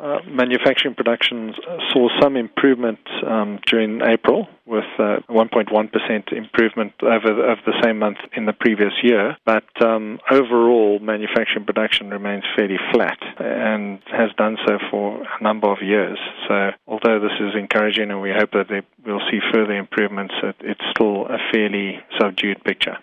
Uh, manufacturing production uh, saw some improvement um, during April with uh, 1.1% improvement over the, over the same month in the previous year. But um, overall, manufacturing production remains fairly flat and has done so for a number of years. So, although this is encouraging and we hope that we'll see further improvements, it's still a fairly subdued picture.